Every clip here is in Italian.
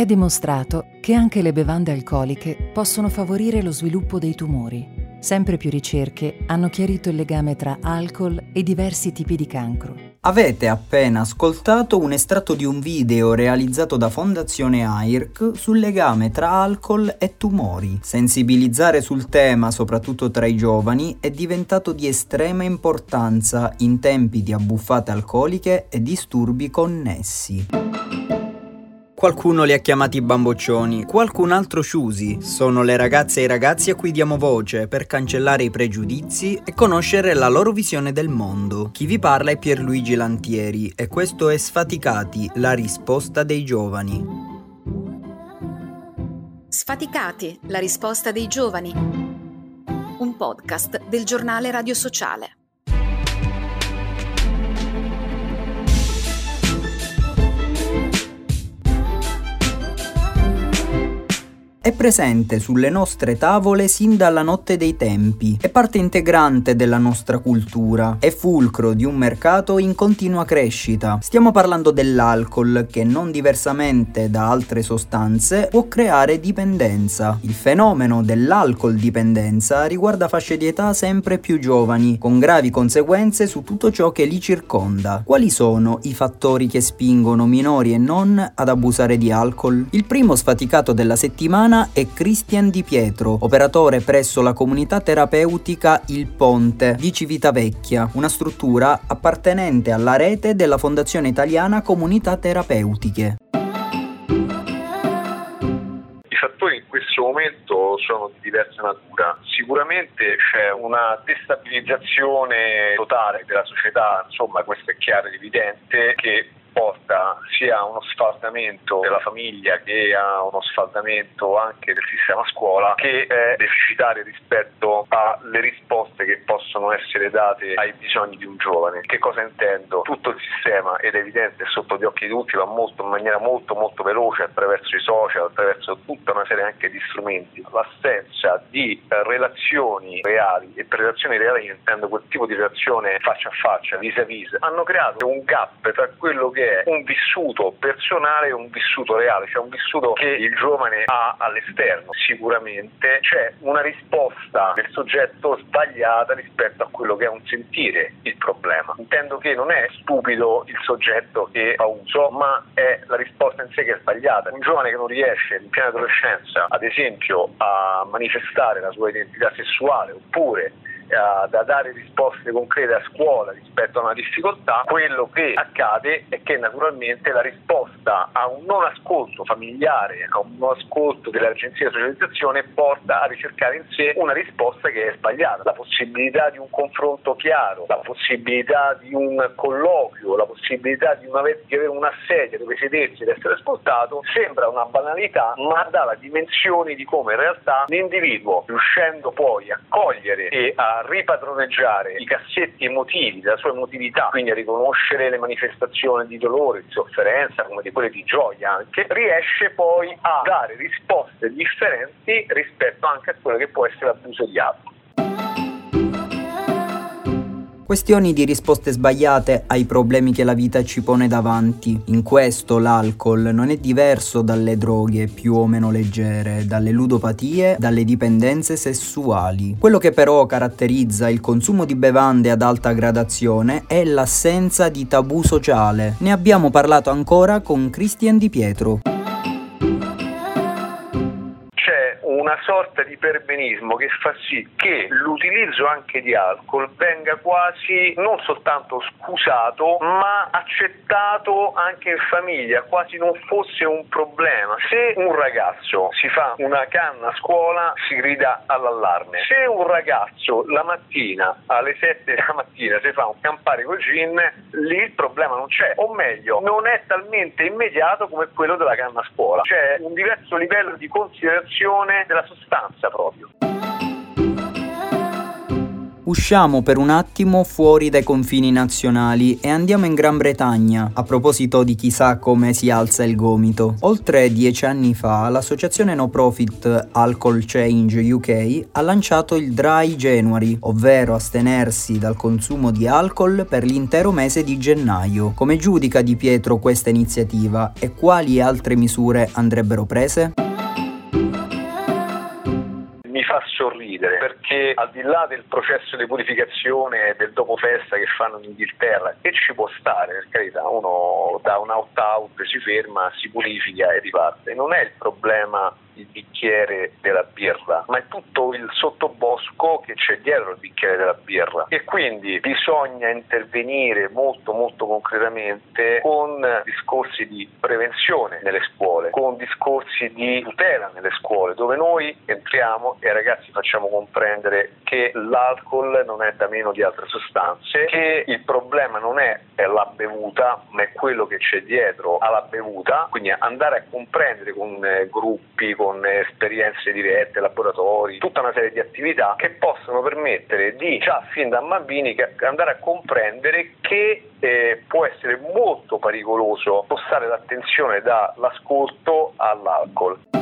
È dimostrato che anche le bevande alcoliche possono favorire lo sviluppo dei tumori. Sempre più ricerche hanno chiarito il legame tra alcol e diversi tipi di cancro. Avete appena ascoltato un estratto di un video realizzato da Fondazione AIRC sul legame tra alcol e tumori. Sensibilizzare sul tema, soprattutto tra i giovani, è diventato di estrema importanza in tempi di abbuffate alcoliche e disturbi connessi. Qualcuno li ha chiamati bamboccioni, qualcun altro ciusi. Sono le ragazze e i ragazzi a cui diamo voce per cancellare i pregiudizi e conoscere la loro visione del mondo. Chi vi parla è Pierluigi Lantieri e questo è Sfaticati, la risposta dei giovani. Sfaticati, la risposta dei giovani. Un podcast del giornale Radio Sociale. È presente sulle nostre tavole sin dalla notte dei tempi, è parte integrante della nostra cultura, è fulcro di un mercato in continua crescita. Stiamo parlando dell'alcol che non diversamente da altre sostanze può creare dipendenza. Il fenomeno dell'alcol dipendenza riguarda fasce di età sempre più giovani, con gravi conseguenze su tutto ciò che li circonda. Quali sono i fattori che spingono minori e non ad abusare di alcol? Il primo sfaticato della settimana è Christian Di Pietro, operatore presso la comunità terapeutica Il Ponte di Civitavecchia, una struttura appartenente alla rete della Fondazione Italiana Comunità Terapeutiche. I fattori in questo momento sono di diversa natura. Sicuramente c'è una destabilizzazione totale della società, insomma questo è chiaro ed evidente, che porta sia a uno sfaldamento della famiglia che a uno sfaldamento anche del sistema scuola che è deficitario rispetto alle risposte che possono essere date ai bisogni di un giovane. Che cosa intendo? Tutto il sistema, ed è evidente sotto gli occhi di tutti, va molto, in maniera molto molto veloce attraverso i social, attraverso tutta una serie anche di strumenti. L'assenza di relazioni reali, e per relazioni reali intendo quel tipo di relazione faccia a faccia, vis-à-vis, hanno creato un gap tra quello che che è un vissuto personale e un vissuto reale, cioè un vissuto che il giovane ha all'esterno. Sicuramente c'è una risposta del soggetto sbagliata rispetto a quello che è un sentire il problema. Intendo che non è stupido il soggetto che fa uso, ma è la risposta in sé che è sbagliata. Un giovane che non riesce in piena adolescenza, ad esempio, a manifestare la sua identità sessuale oppure da dare risposte concrete a scuola rispetto a una difficoltà, quello che accade è che naturalmente la risposta a un non ascolto familiare, a un non ascolto delle agenzie di socializzazione porta a ricercare in sé una risposta che è sbagliata. La possibilità di un confronto chiaro, la possibilità di un colloquio, la possibilità di, una, di avere una sedia dove sedersi ed essere ascoltato sembra una banalità, ma dà la dimensione di come in realtà l'individuo, riuscendo poi a cogliere e a ripadroneggiare i cassetti emotivi della sua emotività, quindi a riconoscere le manifestazioni di dolore, di sofferenza, come di quelle di gioia anche, riesce poi a dare risposte differenti rispetto anche a quello che può essere l'abuso di altri. Questioni di risposte sbagliate ai problemi che la vita ci pone davanti. In questo l'alcol non è diverso dalle droghe più o meno leggere, dalle ludopatie, dalle dipendenze sessuali. Quello che però caratterizza il consumo di bevande ad alta gradazione è l'assenza di tabù sociale. Ne abbiamo parlato ancora con Christian Di Pietro. Sorta di perbenismo che fa sì che l'utilizzo anche di alcol venga quasi non soltanto scusato ma accettato anche in famiglia, quasi non fosse un problema. Se un ragazzo si fa una canna a scuola si grida all'allarme, se un ragazzo la mattina alle 7 della mattina si fa un campare col gin, lì il problema non c'è, o meglio, non è talmente immediato come quello della canna a scuola. C'è un diverso livello di considerazione della sostanza proprio. Usciamo per un attimo fuori dai confini nazionali e andiamo in Gran Bretagna, a proposito di chissà come si alza il gomito. Oltre dieci anni fa l'associazione no profit Alcohol Change UK ha lanciato il Dry January, ovvero astenersi dal consumo di alcol per l'intero mese di gennaio. Come giudica Di Pietro questa iniziativa e quali altre misure andrebbero prese? Sorridere perché al di là del processo di purificazione del dopo festa che fanno in Inghilterra, che ci può stare, per carità, uno da un out-out si ferma, si purifica e riparte, non è il problema il bicchiere della birra, ma è tutto il sottobosco che c'è dietro il bicchiere della birra. E quindi bisogna intervenire molto molto concretamente con discorsi di prevenzione nelle scuole, con discorsi di tutela nelle scuole, dove noi entriamo e ai ragazzi facciamo comprendere che l'alcol non è da meno di altre sostanze, che il problema non è la bevuta, ma è quello che c'è dietro alla bevuta, quindi andare a comprendere con eh, gruppi, con esperienze dirette, laboratori, tutta una serie di attività che possono permettere di già fin da bambini andare a comprendere che eh, può essere molto pericoloso spostare l'attenzione dall'ascolto all'alcol.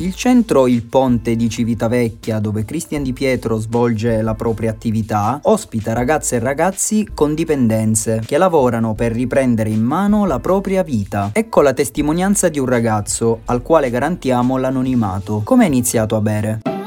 Il centro Il Ponte di Civitavecchia, dove Cristian Di Pietro svolge la propria attività, ospita ragazze e ragazzi con dipendenze che lavorano per riprendere in mano la propria vita. Ecco la testimonianza di un ragazzo al quale garantiamo l'anonimato. Come ha iniziato a bere?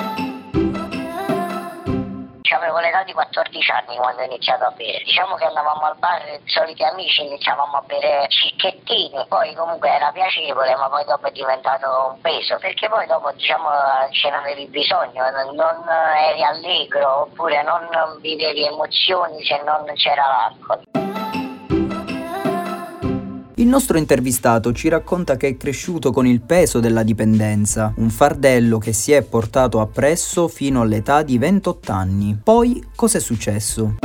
Di 14 anni quando ho iniziato a bere. Diciamo che andavamo al bar, i soliti amici, iniziavamo a bere cicchettini, poi comunque era piacevole, ma poi dopo è diventato un peso, perché poi dopo diciamo ce n'avevi bisogno, non eri allegro oppure non vivevi emozioni se non c'era l'alcol. Il nostro intervistato ci racconta che è cresciuto con il peso della dipendenza, un fardello che si è portato appresso fino all'età di 28 anni. Poi cos'è successo?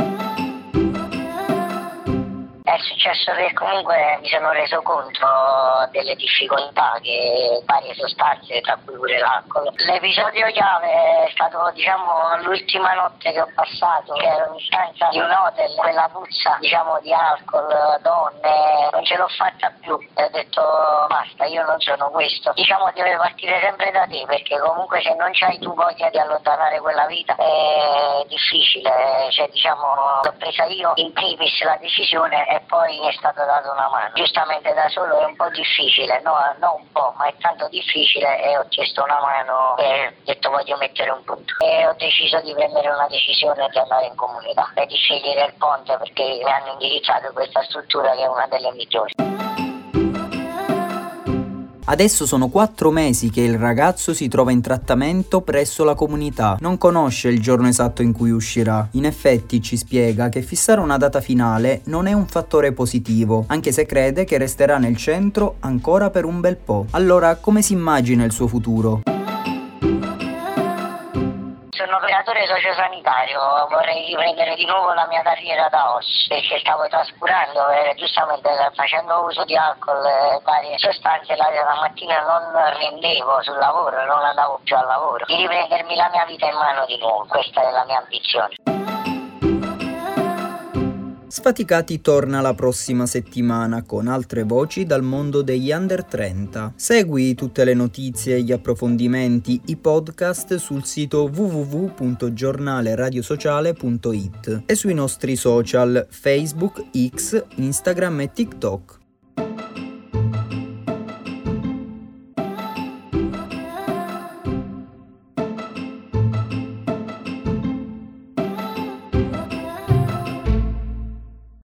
È successo che comunque mi sono reso conto delle difficoltà che varie sostanze, tra cui pure l'alcol. L'episodio chiave è stato diciamo l'ultima notte che ho passato, che ero in stanza di un hotel, quella puzza diciamo di alcol, donne, non ce l'ho fatta più e ho detto basta, io non sono questo. Diciamo deve partire sempre da te perché comunque se non c'hai tu voglia di allontanare quella vita è difficile, cioè diciamo l'ho presa io in primis la decisione e poi mi è stata data una mano. Giustamente da solo è un po' difficile, no, non un po', ma è tanto difficile e ho chiesto una mano e ho detto voglio mettere un punto. E ho deciso di prendere una decisione di andare in comunità e di scegliere il ponte perché mi hanno indirizzato questa struttura che è una delle migliori. Adesso sono quattro mesi che il ragazzo si trova in trattamento presso la comunità. Non conosce il giorno esatto in cui uscirà. In effetti ci spiega che fissare una data finale non è un fattore positivo, anche se crede che resterà nel centro ancora per un bel po'. Allora, come si immagina il suo futuro? Operatore sociosanitario, vorrei riprendere di nuovo la mia carriera da OS perché stavo trascurando e giustamente facendo uso di alcol e varie sostanze la, la mattina non rendevo sul lavoro, non andavo più al lavoro. Di riprendermi la mia vita in mano di nuovo, questa è la mia ambizione. Sfaticati torna la prossima settimana con altre voci dal mondo degli under 30. Segui tutte le notizie gli approfondimenti, i podcast sul sito www.giornaleradiosociale.it e sui nostri social Facebook, X, Instagram e TikTok.